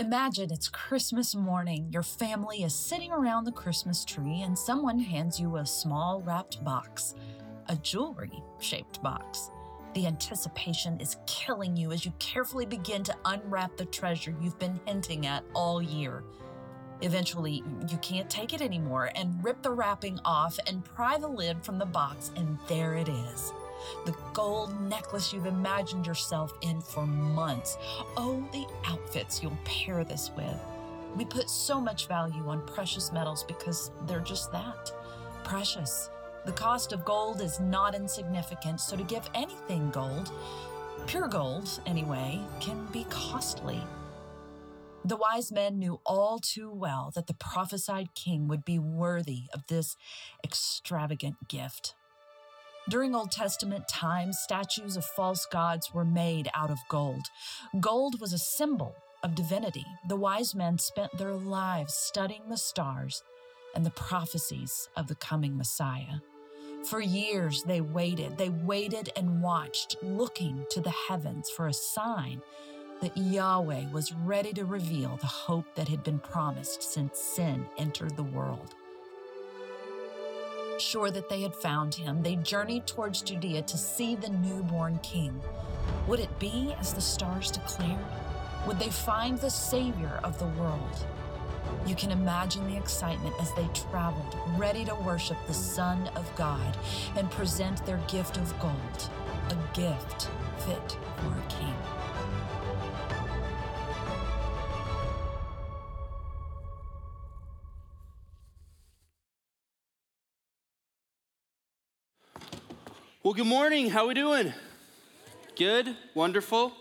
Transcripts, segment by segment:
Imagine it's Christmas morning. Your family is sitting around the Christmas tree, and someone hands you a small wrapped box, a jewelry shaped box. The anticipation is killing you as you carefully begin to unwrap the treasure you've been hinting at all year. Eventually, you can't take it anymore and rip the wrapping off and pry the lid from the box, and there it is the gold necklace you've imagined yourself in for months. Oh, the outfits you'll pair this with. We put so much value on precious metals because they're just that precious. The cost of gold is not insignificant, so to give anything gold, pure gold anyway, can be costly. The wise men knew all too well that the prophesied king would be worthy of this extravagant gift. During Old Testament times, statues of false gods were made out of gold. Gold was a symbol of divinity. The wise men spent their lives studying the stars and the prophecies of the coming Messiah. For years, they waited. They waited and watched, looking to the heavens for a sign that Yahweh was ready to reveal the hope that had been promised since sin entered the world sure that they had found him, they journeyed towards Judea to see the newborn king. Would it be as the stars declared? Would they find the Savior of the world? You can imagine the excitement as they traveled, ready to worship the Son of God and present their gift of gold, a gift fit for a king. Well, good morning. How we doing? Good. Wonderful.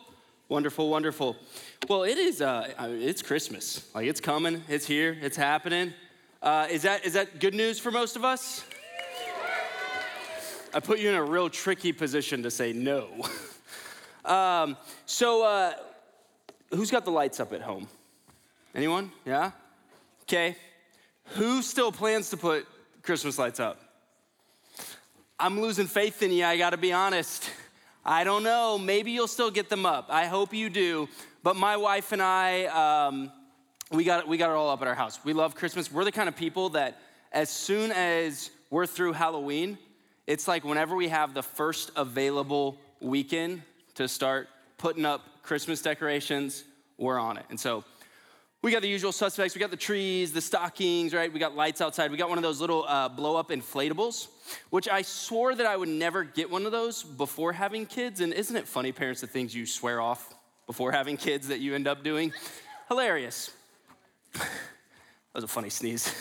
Wonderful. Wonderful. Well, it is. Uh, it's Christmas. Like it's coming. It's here. It's happening. Uh, is that is that good news for most of us? I put you in a real tricky position to say no. um, so, uh, who's got the lights up at home? Anyone? Yeah. Okay. Who still plans to put Christmas lights up? I'm losing faith in you, I gotta be honest. I don't know, maybe you'll still get them up. I hope you do. But my wife and I, um, we, got, we got it all up at our house. We love Christmas. We're the kind of people that as soon as we're through Halloween, it's like whenever we have the first available weekend to start putting up Christmas decorations, we're on it. And so we got the usual suspects. We got the trees, the stockings, right? We got lights outside. We got one of those little uh, blow up inflatables, which I swore that I would never get one of those before having kids. And isn't it funny, parents, the things you swear off before having kids that you end up doing? Hilarious. that was a funny sneeze.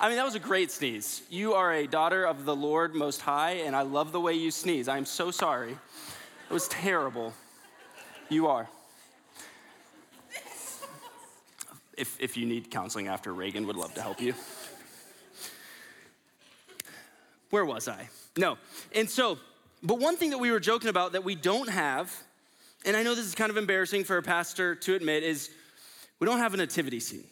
I mean, that was a great sneeze. You are a daughter of the Lord Most High, and I love the way you sneeze. I'm so sorry. It was terrible. You are. If, if you need counseling after Reagan, would love to help you. Where was I? No. And so, but one thing that we were joking about that we don't have, and I know this is kind of embarrassing for a pastor to admit, is we don't have a nativity scene.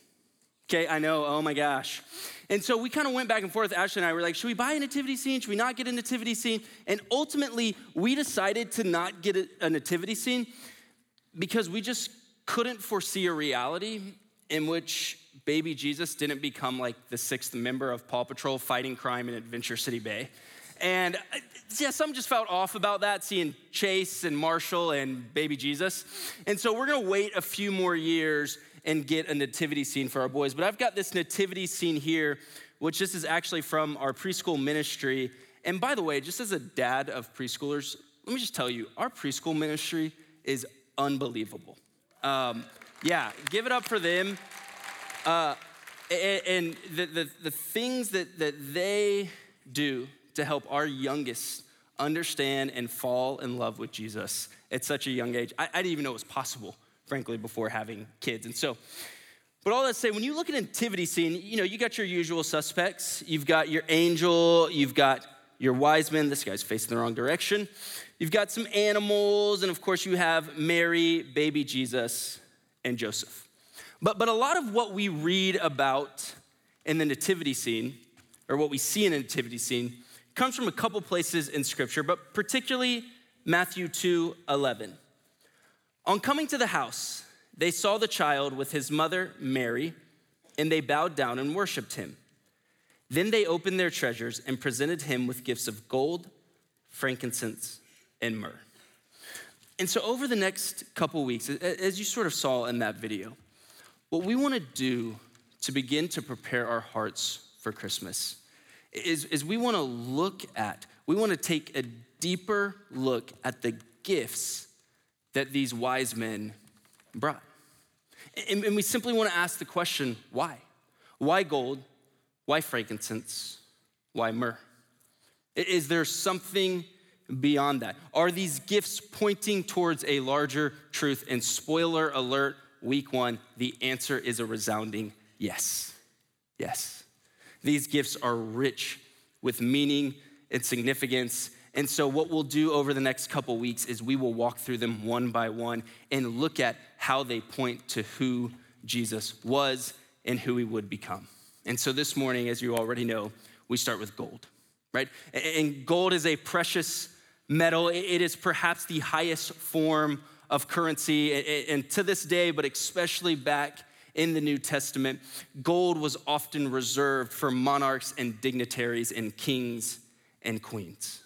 Okay, I know, oh my gosh. And so we kind of went back and forth. Ashley and I were like, should we buy a nativity scene? Should we not get a nativity scene? And ultimately, we decided to not get a, nativity scene because we just couldn't foresee a reality in which baby Jesus didn't become like the sixth member of Paw Patrol fighting crime in Adventure City Bay. And uh, yeah, some just felt off about that, seeing Chase and Marshall and baby Jesus. And so we're gonna wait a few more years and get a nativity scene for our boys. But I've got this nativity scene here, which this is actually from our preschool ministry. And by the way, just as a dad of preschoolers, let me just tell you, our preschool ministry is unbelievable. Um, yeah, give it up for them. Uh, and the, the, the things that, that they do to help our youngest understand and fall in love with Jesus at such a young age, I, I didn't even know it was possible, frankly, before having kids. And so, but all that to say, when you look at a nativity scene, you know, you got your usual suspects. You've got your angel, you've got your wise men. This guy's facing the wrong direction. You've got some animals, and of course, you have Mary, baby Jesus, and Joseph. But, but a lot of what we read about in the nativity scene, or what we see in the nativity scene, comes from a couple places in scripture, but particularly Matthew 2 11. On coming to the house, they saw the child with his mother, Mary, and they bowed down and worshiped him. Then they opened their treasures and presented him with gifts of gold, frankincense, and myrrh. And so, over the next couple weeks, as you sort of saw in that video, what we want to do to begin to prepare our hearts for Christmas is, is we want to look at, we want to take a deeper look at the gifts that these wise men brought. And, and we simply want to ask the question why? Why gold? Why frankincense? Why myrrh? Is there something beyond that? Are these gifts pointing towards a larger truth? And spoiler alert, week one, the answer is a resounding yes. Yes. These gifts are rich with meaning and significance. And so, what we'll do over the next couple weeks is we will walk through them one by one and look at how they point to who Jesus was and who he would become. And so, this morning, as you already know, we start with gold, right? And gold is a precious metal, it is perhaps the highest form of currency. And to this day, but especially back in the New Testament, gold was often reserved for monarchs and dignitaries and kings and queens.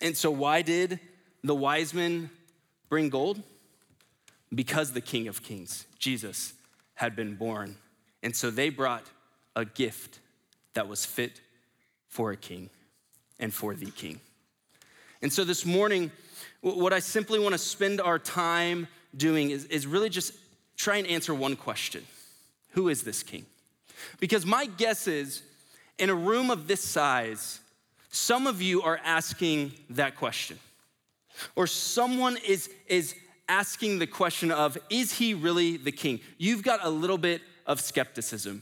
And so, why did the wise men bring gold? Because the King of Kings, Jesus, had been born. And so they brought a gift that was fit for a king and for the king. And so this morning, what I simply want to spend our time doing is, is really just try and answer one question Who is this king? Because my guess is, in a room of this size, some of you are asking that question. Or someone is, is asking the question of, is he really the king? You've got a little bit of skepticism.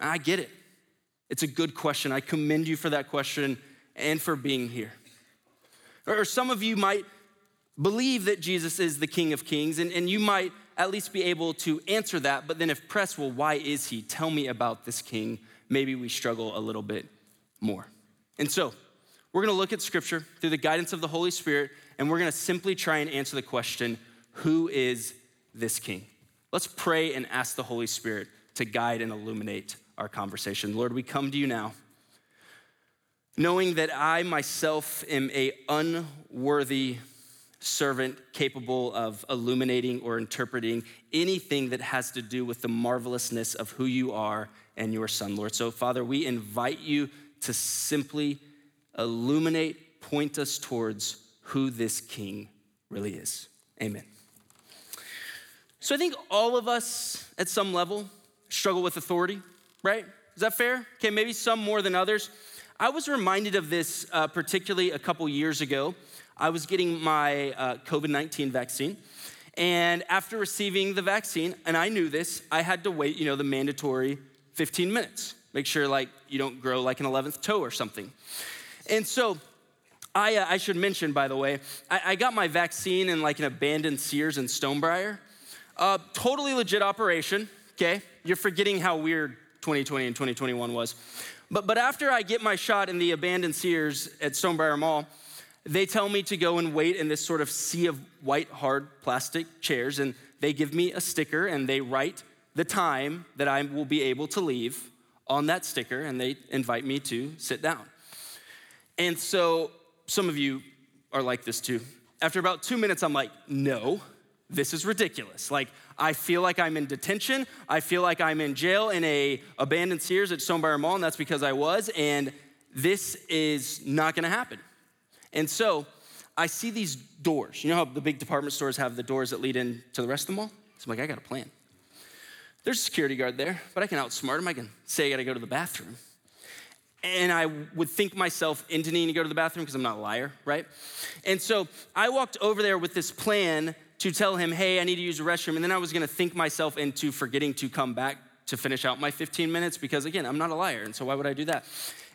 I get it. It's a good question. I commend you for that question and for being here. Or some of you might believe that Jesus is the King of Kings, and, and you might at least be able to answer that. But then, if pressed, well, why is he? Tell me about this king. Maybe we struggle a little bit more. And so, we're gonna look at scripture through the guidance of the Holy Spirit, and we're gonna simply try and answer the question who is this king? Let's pray and ask the Holy Spirit to guide and illuminate our conversation. Lord, we come to you now knowing that I myself am a unworthy servant capable of illuminating or interpreting anything that has to do with the marvelousness of who you are and your son, Lord. So, Father, we invite you to simply illuminate, point us towards who this king really is. Amen. So, I think all of us at some level struggle with authority, right? Is that fair? Okay, maybe some more than others. I was reminded of this uh, particularly a couple years ago. I was getting my uh, COVID 19 vaccine. And after receiving the vaccine, and I knew this, I had to wait, you know, the mandatory 15 minutes. Make sure, like, you don't grow like an 11th toe or something. And so, I, uh, I should mention, by the way, I, I, got my vaccine in like an abandoned Sears in Stonebriar. Uh, totally legit operation, okay? You're forgetting how weird 2020 and 2021 was. But, but after I get my shot in the abandoned Sears at Stonebriar Mall, they tell me to go and wait in this sort of sea of white, hard plastic chairs, and they give me a sticker and they write the time that I will be able to leave on that sticker, and they invite me to sit down. And so some of you are like this too. After about two minutes, I'm like, no, this is ridiculous. Like, I feel like I'm in detention. I feel like I'm in jail in a abandoned Sears at Stonebriar Mall, and that's because I was. And this is not to happen. And so I see these doors. You know how the big department stores have the doors that lead into the rest of the mall? So I'm like, I got a plan. There's a security guard there, but I can outsmart him. I can say I got to go to the bathroom. And I would think myself into needing to go to the bathroom because I'm not a liar, right? And so I walked over there with this plan to tell him, hey, I need to use the restroom. And then I was gonna think myself into forgetting to come back to finish out my 15 minutes because, again, I'm not a liar. And so why would I do that?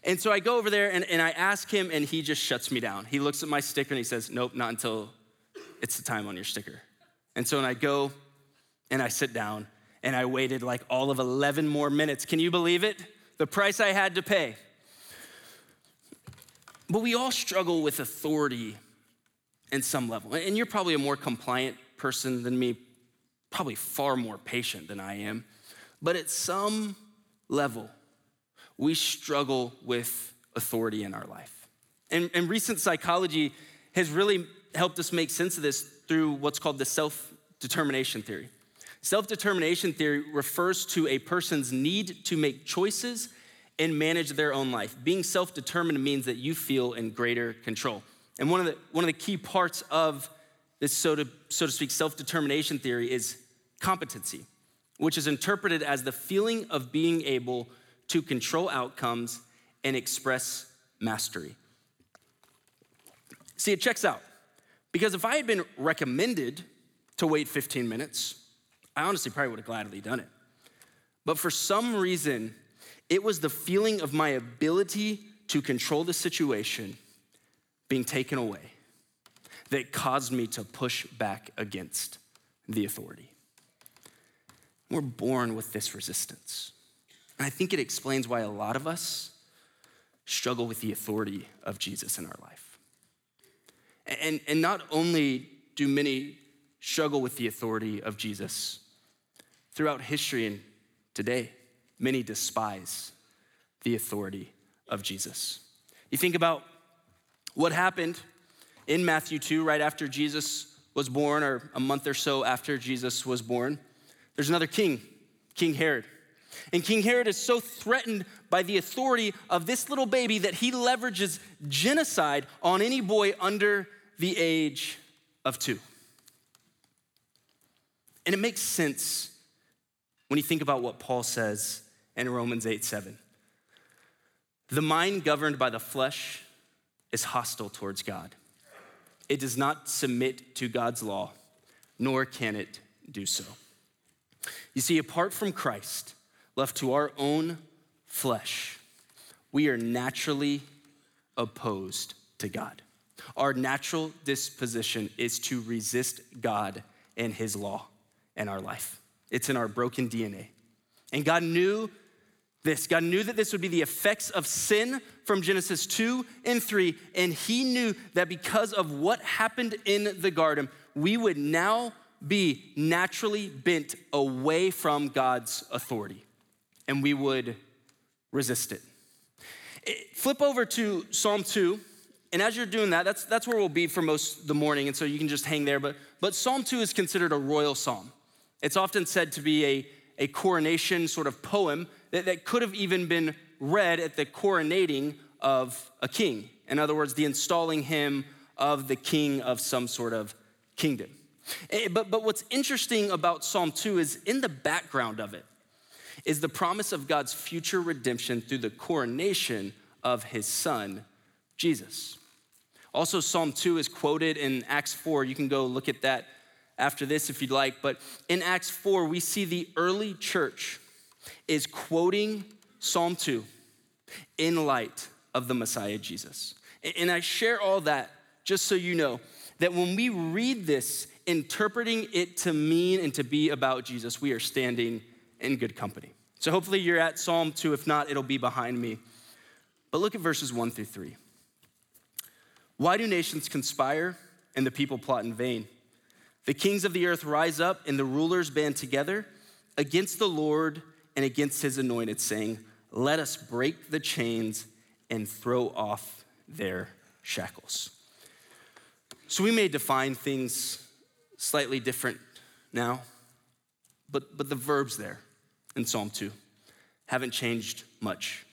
And so I go over there and, and I ask him, and he just shuts me down. He looks at my sticker and he says, nope, not until it's the time on your sticker. And so when I go and I sit down and I waited like all of 11 more minutes. Can you believe it? The price I had to pay. But we all struggle with authority in some level. And you're probably a more compliant person than me probably far more patient than I am. But at some level, we struggle with authority in our life. And, and recent psychology has really helped us make sense of this through what's called the self determination theory. Self determination theory refers to a person's need to make choices and manage their own life. Being self determined means that you feel in greater control. And one of the, one of the key parts of this, so to, so to speak, self determination theory is competency, which is interpreted as the feeling of being able to control outcomes and express mastery. See, it checks out. Because if I had been recommended to wait 15 minutes, I honestly probably would have gladly done it. But for some reason, it was the feeling of my ability to control the situation being taken away that caused me to push back against the authority. We're born with this resistance. And I think it explains why a lot of us struggle with the authority of Jesus in our life. And, and not only do many struggle with the authority of Jesus, throughout history and today, many despise the authority of Jesus. You think about what happened in Matthew 2 right after Jesus was born, or a month or so after Jesus was born. There's another king, King Herod. And King Herod is so threatened by the authority of this little baby that he leverages genocide on any boy under the age of two. And it makes sense when you think about what Paul says in Romans 8 7. The mind governed by the flesh is hostile towards God. It does not submit to God's law, nor can it do so. You see, apart from Christ, left to our own flesh, we are naturally opposed to God. Our natural disposition is to resist God and His law in our life. It's in our broken DNA. And God knew this. God knew that this would be the effects of sin from Genesis 2 and 3. And He knew that because of what happened in the garden, we would now be naturally bent away from God's authority and we would resist it. Eh, flip over to Psalm 2. And as you're doing that, that's, that's where we'll be for most the morning. And so you can just hang there. But, but Psalm 2 is considered a royal psalm. It's often said to be a, a coronation sort of poem that, that could have even been read at the coronating of a king. In other words, the installing him of the king of some sort of kingdom. Eh, but, but what's interesting about Psalm 2 is in the background of it is the promise of God's future redemption through the coronation of his son, Jesus. Also, Psalm 2 is quoted in Acts 4. You can go look at that after this if you'd like. But in Acts 4, we see the early church is quoting Psalm 2 in light of the Messiah Jesus. And I share all that just so you know that when we read this, interpreting it to mean and to be about Jesus, we are standing in good company. So hopefully you're at Psalm 2. If not, it'll be behind me. But look at verses 1 through 3. Why do nations conspire and the people plot in vain? The kings of the earth rise up and the rulers band together against the Lord and against his anointed, saying, Let us break the chains and throw off their shackles. So we may define things slightly different now, but, but the verbs there in Psalm 2 haven't changed much.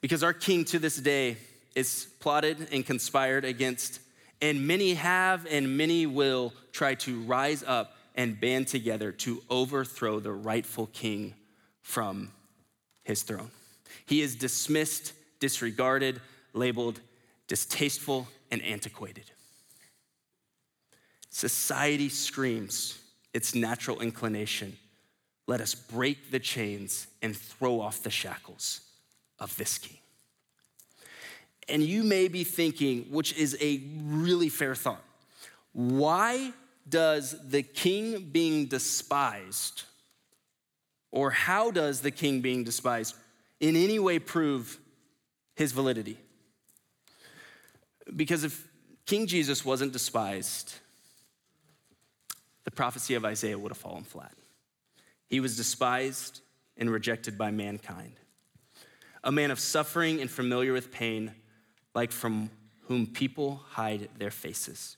Because our king to this day is plotted and conspired against, and many have and many will try to rise up and band together to overthrow the rightful king from his throne. He is dismissed, disregarded, labeled distasteful, and antiquated. Society screams its natural inclination. Let us break the chains and throw off the shackles of this king. And you may be thinking, which is a really fair thought, why does the king being despised or how does the king being despised in any way prove his validity? Because if King Jesus wasn't despised, the prophecy of Isaiah would have fallen flat. He was despised and rejected by mankind, a man of suffering and familiar with pain, like from whom people hide their faces.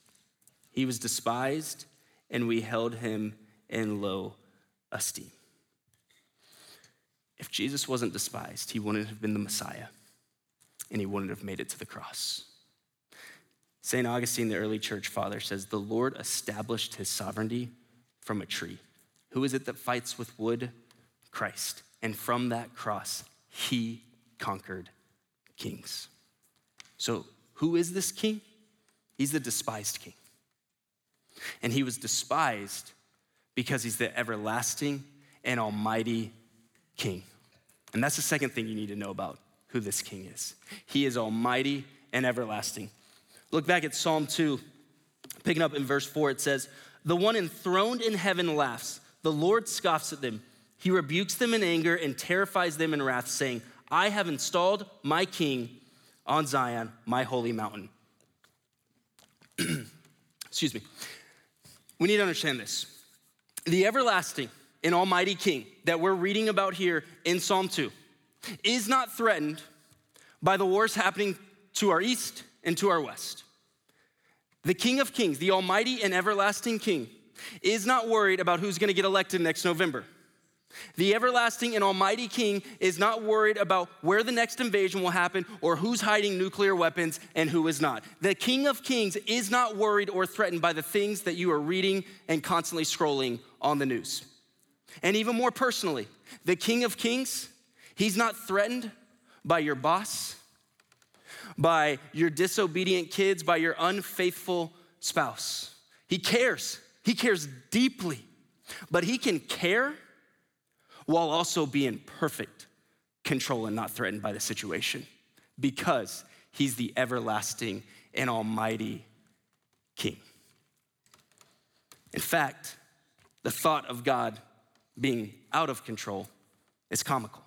He was despised, and we held him in low esteem. If Jesus wasn't despised, he wouldn't have been the Messiah, and he wouldn't have made it to the cross. St. Augustine, the early church father, says, The Lord established his sovereignty from a tree. Who is it that fights with wood? Christ. And from that cross, he conquered kings. So, who is this king? He's the despised king. And he was despised because he's the everlasting and almighty king. And that's the second thing you need to know about who this king is. He is almighty and everlasting. Look back at Psalm 2, picking up in verse 4, it says, The one enthroned in heaven laughs, the Lord scoffs at them. He rebukes them in anger and terrifies them in wrath, saying, I have installed my king on Zion, my holy mountain. Excuse me. We need to understand this. The everlasting and almighty king that we're reading about here in Psalm 2 is not threatened by the wars happening to our east and to our west. The King of Kings, the almighty and everlasting King, is not worried about who's gonna get elected next November. The everlasting and almighty king is not worried about where the next invasion will happen or who's hiding nuclear weapons and who is not. The king of kings is not worried or threatened by the things that you are reading and constantly scrolling on the news. And even more personally, the king of kings, he's not threatened by your boss, by your disobedient kids, by your unfaithful spouse. He cares. He cares deeply. But he can care while also being perfect control and not threatened by the situation because he's the everlasting and almighty king. In fact, the thought of God being out of control is comical.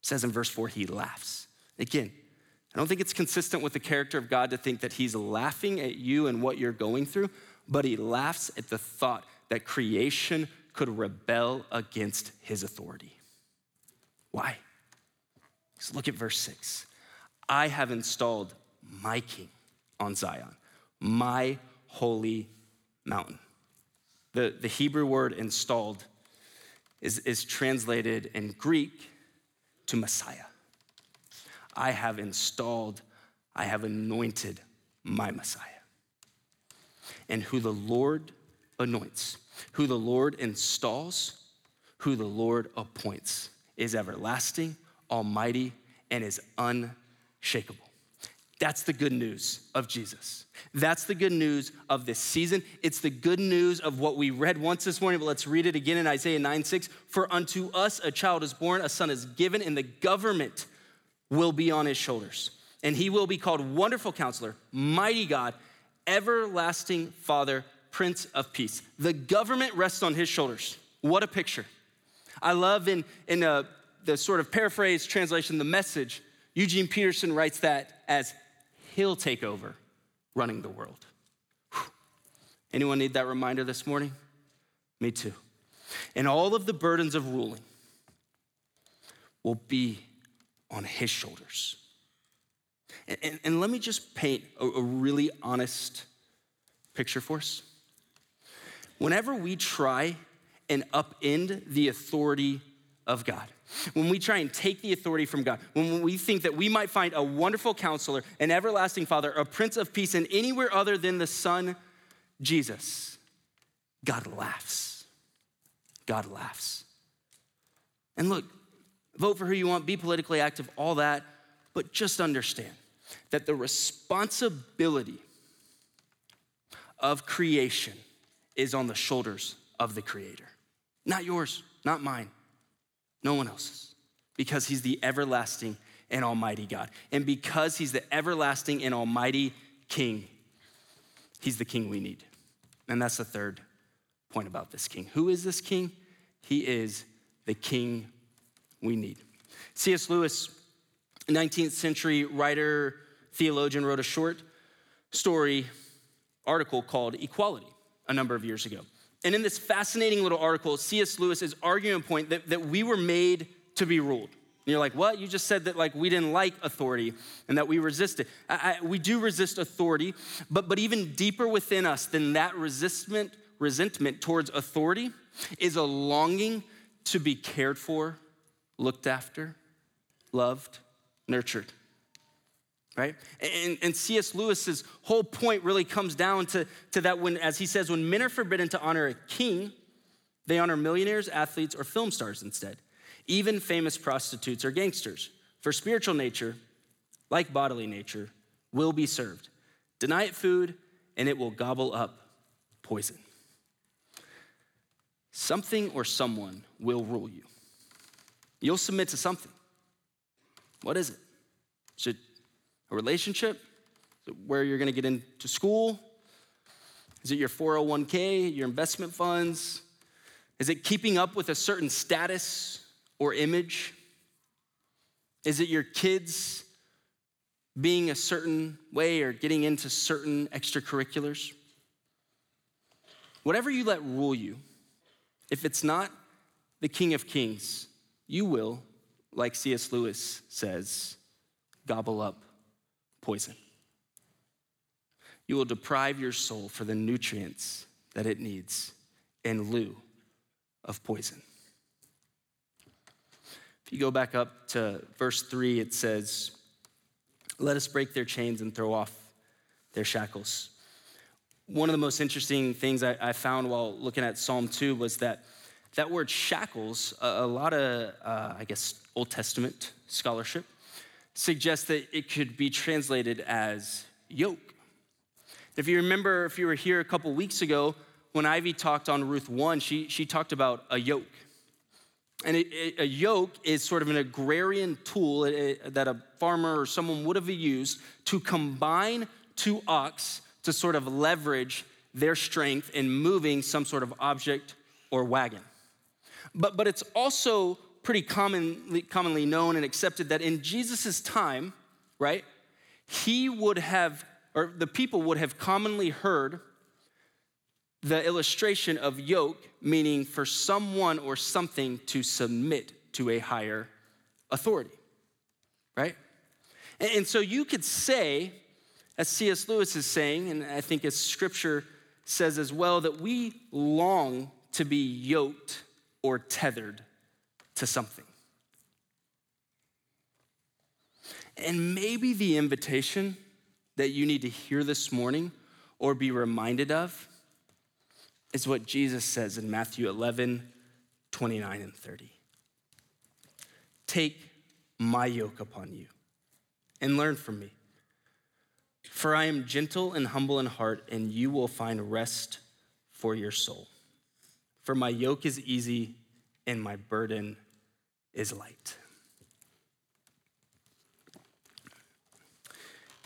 It says in verse 4, he laughs. Again, I don't think it's consistent with the character of God to think that he's laughing at you and what you're going through, but he laughs at the thought that creation could rebel against his authority. Why? Because look at verse six. I have installed my king on Zion, my holy mountain. The, the Hebrew word installed is, is translated in Greek to Messiah. I have installed, I have anointed my Messiah. And who the Lord anoints, who the Lord installs, who the Lord appoints is everlasting, almighty, and is unshakable. That's the good news of Jesus. That's the good news of this season. It's the good news of what we read once this morning, but let's read it again in Isaiah 9 6. For unto us a child is born, a son is given, and the government will be on his shoulders. And he will be called Wonderful Counselor, Mighty God, Everlasting Father, Prince of Peace. The government rests on his shoulders. What a picture. I love in, in a, uh, the sort of paraphrase translation, the message, Eugene Peterson writes that as he'll take over running the world. Whew. Anyone need that reminder this morning? Me too. And all of the burdens of ruling will be on his shoulders. And, and, and let me just paint a, a really honest picture for us. Whenever we try and upend the authority of God, when we try and take the authority from God, when we think that we might find a wonderful counselor, an everlasting father, a prince of peace, and anywhere other than the Son, Jesus, God laughs. God laughs. And look, vote for who you want, be politically active, all that, but just understand that the responsibility of creation is on the shoulders of the Creator. Not yours, not mine, no one else's. Because He's the everlasting and almighty God. And because He's the everlasting and almighty King, He's the King we need. And that's the third point about this King. Who is this King? He is the King we need. C.S. Lewis, 19th century writer, theologian, wrote a short story article called Equality a number of years ago. And in this fascinating little article, C.S. Lewis is arguing a point that, that we were made to be ruled. And you're like, what? You just said that like we didn't like authority and that we resisted. I, I, we do resist authority, but, but even deeper within us than that resistment, resentment towards authority is a longing to be cared for, looked after, loved, nurtured. Right? And, and C.S. Lewis's whole point really comes down to, to that when, as he says, when men are forbidden to honor a king, they honor millionaires, athletes, or film stars instead, even famous prostitutes or gangsters. For spiritual nature, like bodily nature, will be served. Deny it food, and it will gobble up poison. Something or someone will rule you. You'll submit to something. What is it? It a relationship? Where you're going to get into school? Is it your 401k, your investment funds? Is it keeping up with a certain status or image? Is it your kids being a certain way or getting into certain extracurriculars? Whatever you let rule you, if it's not the King of Kings, you will, like C.S. Lewis says, gobble up poison. You will deprive your soul for the nutrients that it needs in lieu of poison. If you go back up to verse 3, it says, Let us break their chains and throw off their shackles one of the most interesting things I, I, found while looking at Psalm 2 was that that word shackles, a, a lot of, uh, I guess, Old Testament scholarship suggests that it could be translated as yoke. If you remember, if you were here a couple weeks ago, when Ivy talked on Ruth 1, she, she talked about a yoke. And it, it, a yoke is sort of an agrarian tool it, that a farmer or someone would have used to combine two ox to sort of leverage their strength in moving some sort of object or wagon. But, but it's also pretty commonly, commonly known and accepted that in Jesus' time, right, he would have, or the people would have commonly heard the illustration of yoke, meaning for someone or something to submit to a higher authority, right? And, and so you could say as C.S. Lewis is saying, and I think as scripture says as well, that we long to be yoked or tethered to something. And maybe the invitation that you need to hear this morning or be reminded of is what Jesus says in Matthew 11, 29 and 30. Take my yoke upon you and learn from me for I am gentle and humble in heart, and you will find rest for your soul. For my yoke is easy and my burden is light.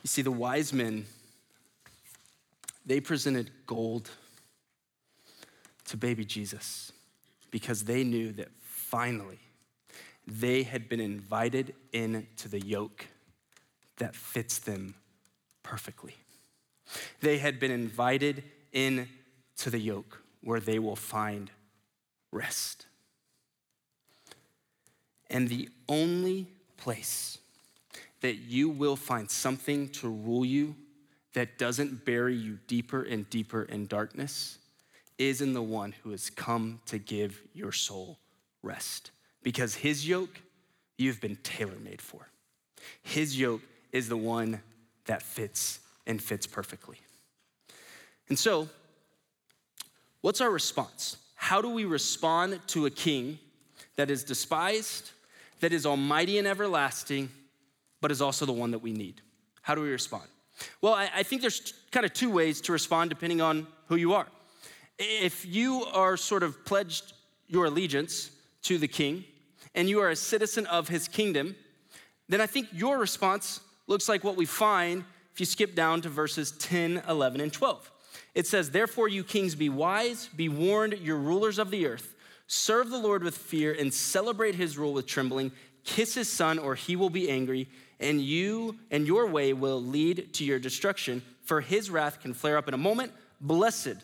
You see, the wise men, they presented gold to baby Jesus because they knew that finally they had been invited into the yoke that fits them perfectly. They had been invited in to the yoke where they will find rest. And the only place that you will find something to rule you that doesn't bury you deeper and deeper in darkness is in the one who has come to give your soul rest. Because his yoke, you've been tailor made for. His yoke is the one that fits and fits perfectly. And so, what's our response? How do we respond to a king that is despised, that is almighty and everlasting, but is also the one that we need? How do we respond? Well, I, I think there's kind of two ways to respond depending on who you are. If you are sort of pledged your allegiance to the king and you are a citizen of his kingdom, then I think your response looks like what we find if you skip down to verses 10, 11, and 12. It says, Therefore, you kings, be wise, be warned, your rulers of the earth. Serve the Lord with fear and celebrate his rule with trembling. Kiss his son, or he will be angry, and you and your way will lead to your destruction, for his wrath can flare up in a moment. Blessed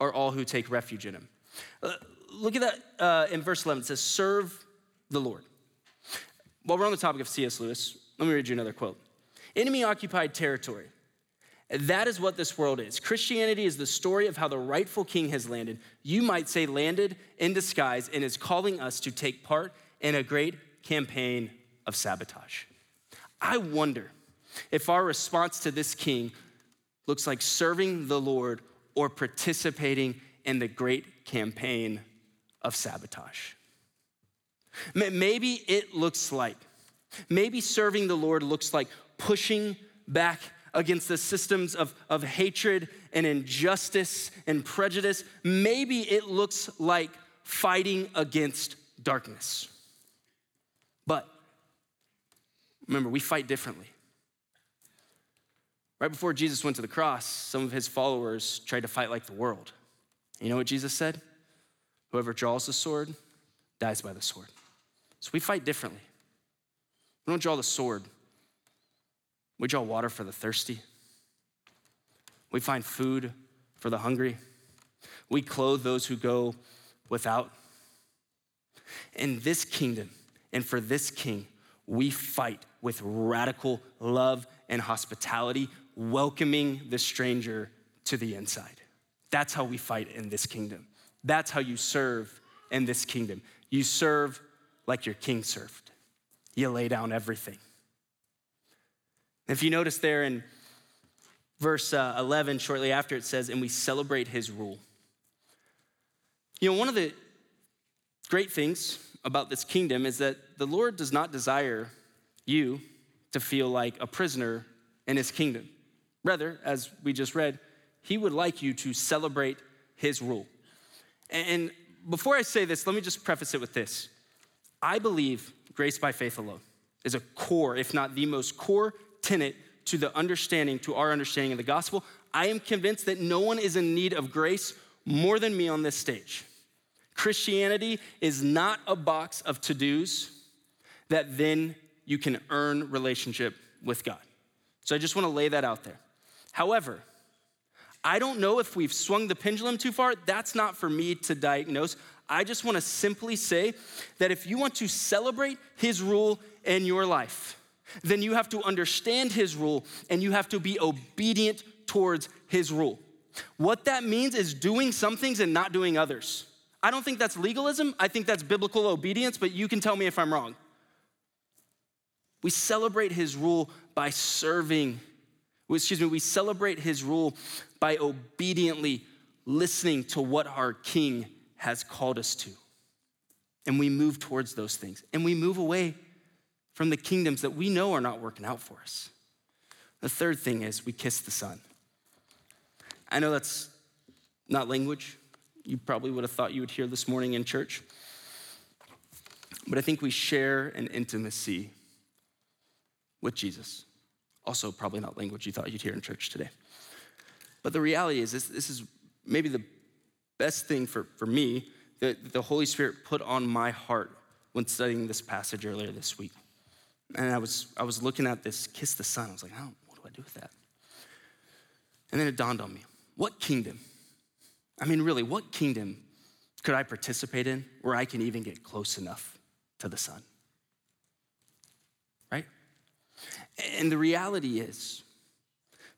are all who take refuge in him. Uh, look at that uh, in verse 11. It says, Serve the Lord. While we're on the topic of C.S. Lewis, let me read you another quote Enemy occupied territory. That is what this world is. Christianity is the story of how the rightful king has landed. You might say, landed in disguise and is calling us to take part in a great campaign of sabotage. I wonder if our response to this king looks like serving the Lord or participating in the great campaign of sabotage. Maybe it looks like, maybe serving the Lord looks like pushing back against the systems of, of hatred and injustice and prejudice. Maybe it looks like fighting against darkness. But remember, we fight differently. Right before Jesus went to the cross, some of his followers tried to fight like the world. You know what Jesus said? Whoever draws the sword dies by the sword. So we fight differently. We don't draw the sword, we draw water for the thirsty. We find food for the hungry. We clothe those who go without. In this kingdom and for this king, we fight with radical love and hospitality, welcoming the stranger to the inside. That's how we fight in this kingdom. That's how you serve in this kingdom. You serve like your king served, you lay down everything. If you notice there in verse uh, 11, shortly after, it says, and we celebrate his rule. You know, one of the great things about this kingdom is that the Lord does not desire you to feel like a prisoner in his kingdom. Rather, as we just read, he would like you to celebrate his rule. And before I say this, let me just preface it with this. I believe grace by faith alone is a core, if not the most core tenet to the understanding, to our understanding of the gospel. I am convinced that no one is in need of grace more than me on this stage. Christianity is not a box of to dos that then you can earn relationship with God. So I just want to lay that out there. However, I don't know if we've swung the pendulum too far. That's not for me to diagnose. I just want to simply say that if you want to celebrate his rule in your life, then you have to understand his rule and you have to be obedient towards his rule. What that means is doing some things and not doing others. I don't think that's legalism. I think that's biblical obedience, but you can tell me if I'm wrong. We celebrate his rule by serving. Excuse me, we celebrate his rule by obediently listening to what our king has called us to. And we move towards those things. And we move away from the kingdoms that we know are not working out for us. The third thing is we kiss the son. I know that's not language you probably would have thought you would hear this morning in church, but I think we share an intimacy with Jesus. Also, probably not language you thought you'd hear in church today. But the reality is, this, this is maybe the best thing for, for me that the Holy Spirit put on my heart when studying this passage earlier this week. And I was, I was looking at this kiss the son. I was like, oh, what do I do with that? And then it dawned on me what kingdom? I mean, really, what kingdom could I participate in where I can even get close enough to the son? Right? And the reality is,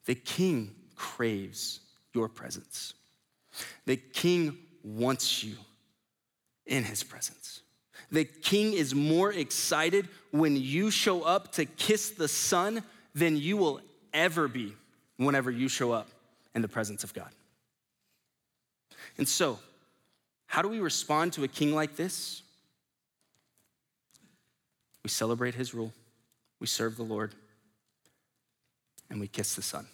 the king craves your presence. The king wants you in his presence. The king is more excited when you show up to kiss the son than you will ever be whenever you show up in the presence of God. And so, how do we respond to a king like this? We celebrate his rule, we serve the Lord, and we kiss the son.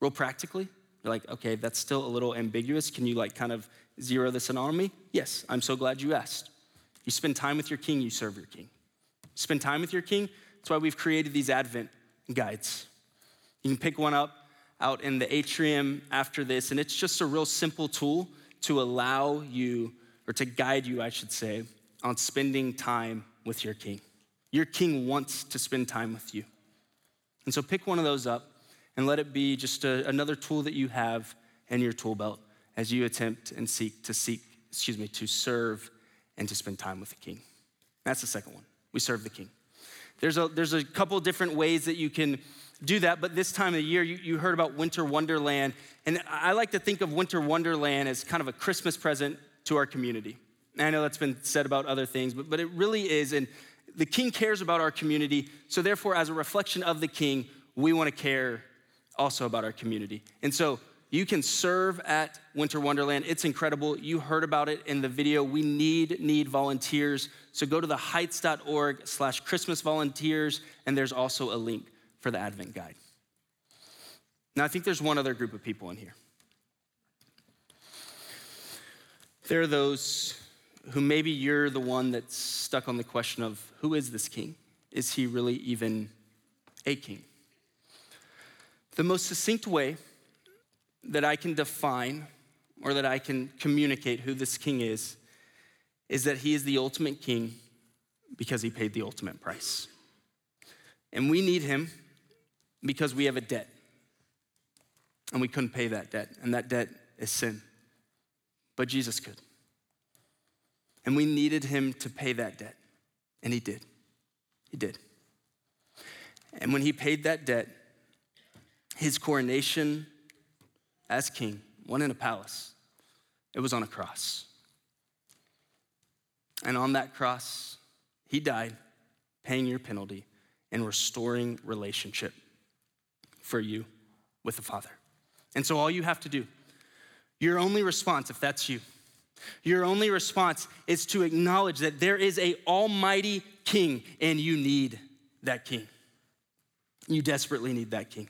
Real practically, you're like, okay, that's still a little ambiguous. Can you like kind of zero this in on me? Yes, I'm so glad you asked. You spend time with your king, you serve your king. Spend time with your king. That's why we've created these Advent guides. You can pick one up out in the atrium after this, and it's just a real simple tool to allow you, or to guide you, I should say, on spending time with your king. Your king wants to spend time with you. And so pick one of those up and let it be just a, another tool that you have in your tool belt as you attempt and seek to seek, excuse me, to serve and to spend time with the king. That's the second one. We serve the king. There's a, there's a couple different ways that you can do that, but this time of the year, you, you heard about Winter Wonderland. And I like to think of Winter Wonderland as kind of a Christmas present to our community. And I know that's been said about other things, but, but it really is. And the king cares about our community. So, therefore, as a reflection of the king, we want to care also about our community. And so, you can serve at Winter Wonderland. It's incredible. You heard about it in the video. We need need volunteers. So go to the heights.org slash Christmas volunteers, and there's also a link for the Advent guide. Now, I think there's one other group of people in here. There are those who maybe you're the one that's stuck on the question of who is this king? Is he really even a king? The most succinct way that I can define or that I can communicate who this king is is that he is the ultimate king because he paid the ultimate price. And we need him because we have a debt. And we couldn't pay that debt, and that debt is sin. But Jesus could. And we needed him to pay that debt, and he did. He did. And when he paid that debt, his coronation as king wasn't in a palace, it was on a cross. And on that cross, he died, paying your penalty and restoring relationship for you with the Father. And so all you have to do, your only response, if that's you, your only response is to acknowledge that there is a almighty king and you need that king. You desperately need that king.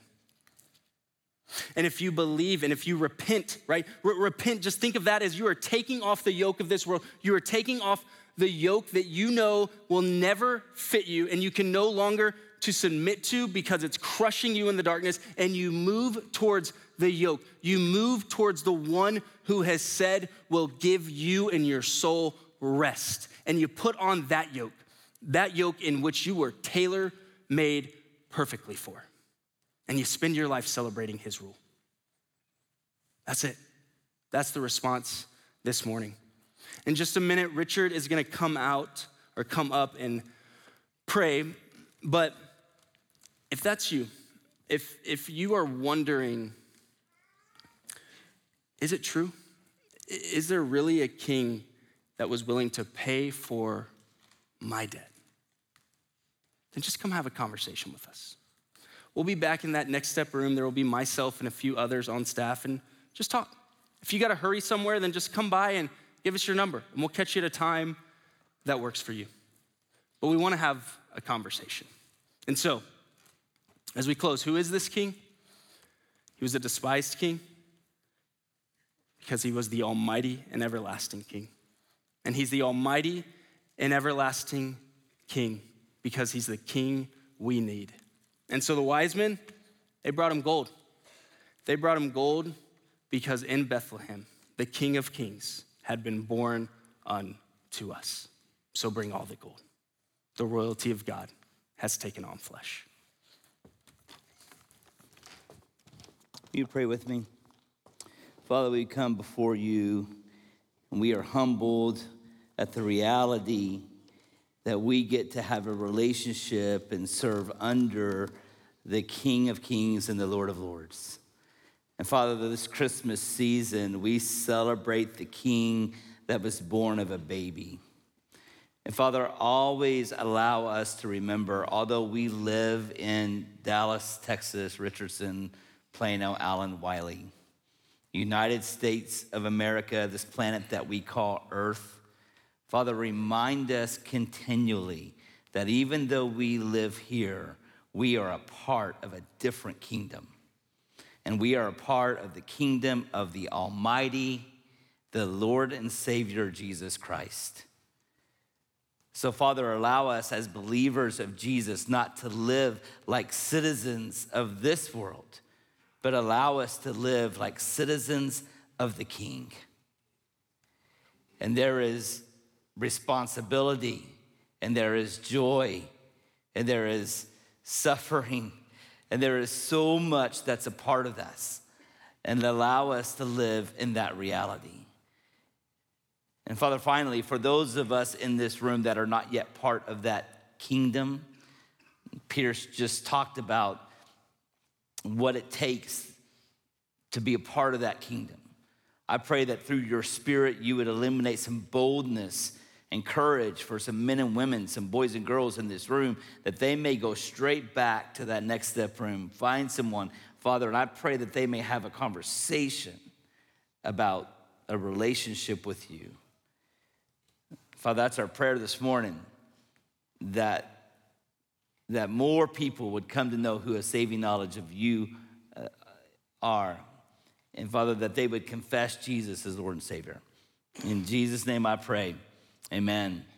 And if you believe and if you repent, right? repent, just think of that as you are taking off the yoke of this world. You are taking off the yoke that you know will never fit you and you can no longer to submit to because it's crushing you in the darkness and you move towards the yoke. You move towards the one who has said will give you and your soul rest. And you put on that yoke, that yoke in which you were tailor made perfectly for. And you spend your life celebrating his rule. That's it. That's the response this morning. In just a minute, Richard is gonna come out or come up and pray, but if that's you, if, if you are wondering, is it true? Is there really a king that was willing to pay for my debt? Then just come have a conversation with us. We'll be back in that next step room. There will be myself and a few others on staff, and just talk. If you got to hurry somewhere, then just come by and give us your number, and we'll catch you at a time that works for you. But we want to have a conversation. And so, as we close, who is this king? He was a despised king because he was the almighty and everlasting king. And he's the almighty and everlasting king because he's the king we need. And so the wise men, they brought him gold. They brought him gold because in Bethlehem, the king of kings had been born unto us. So bring all the gold. The royalty of God has taken on flesh. You pray with me. Father, we come before you and we are humbled at the reality that we get to have a relationship and serve under the King of Kings and the Lord of Lords. And Father, this Christmas season, we celebrate the King that was born of a baby. And Father, always allow us to remember, although we live in Dallas, Texas, Richardson, Plano Allen Wylie, United States of America, this planet that we call Earth. Father, remind us continually that even though we live here, we are a part of a different kingdom. And we are a part of the kingdom of the Almighty, the Lord and Savior Jesus Christ. So, Father, allow us as believers of Jesus not to live like citizens of this world but allow us to live like citizens of the King. And there is responsibility, and there is joy, and there is suffering, and there is so much that's a part of us. and allow us to live in that reality. And Father, finally, for those of us in this room that are not yet part of that kingdom, Pierce just talked about what it takes to be a part of that kingdom. I pray that through your spirit, you would eliminate some boldness and courage for some men and women, some boys and girls in this room, that they may go straight back to that next step room, find someone, Father, and I pray that they may have a conversation about a relationship with you. Father, that's our prayer this morning that, that more people would come to know who a saving knowledge of you uh, are. And Father, that they would confess Jesus as Lord and Savior. In Jesus' name I pray. Amen.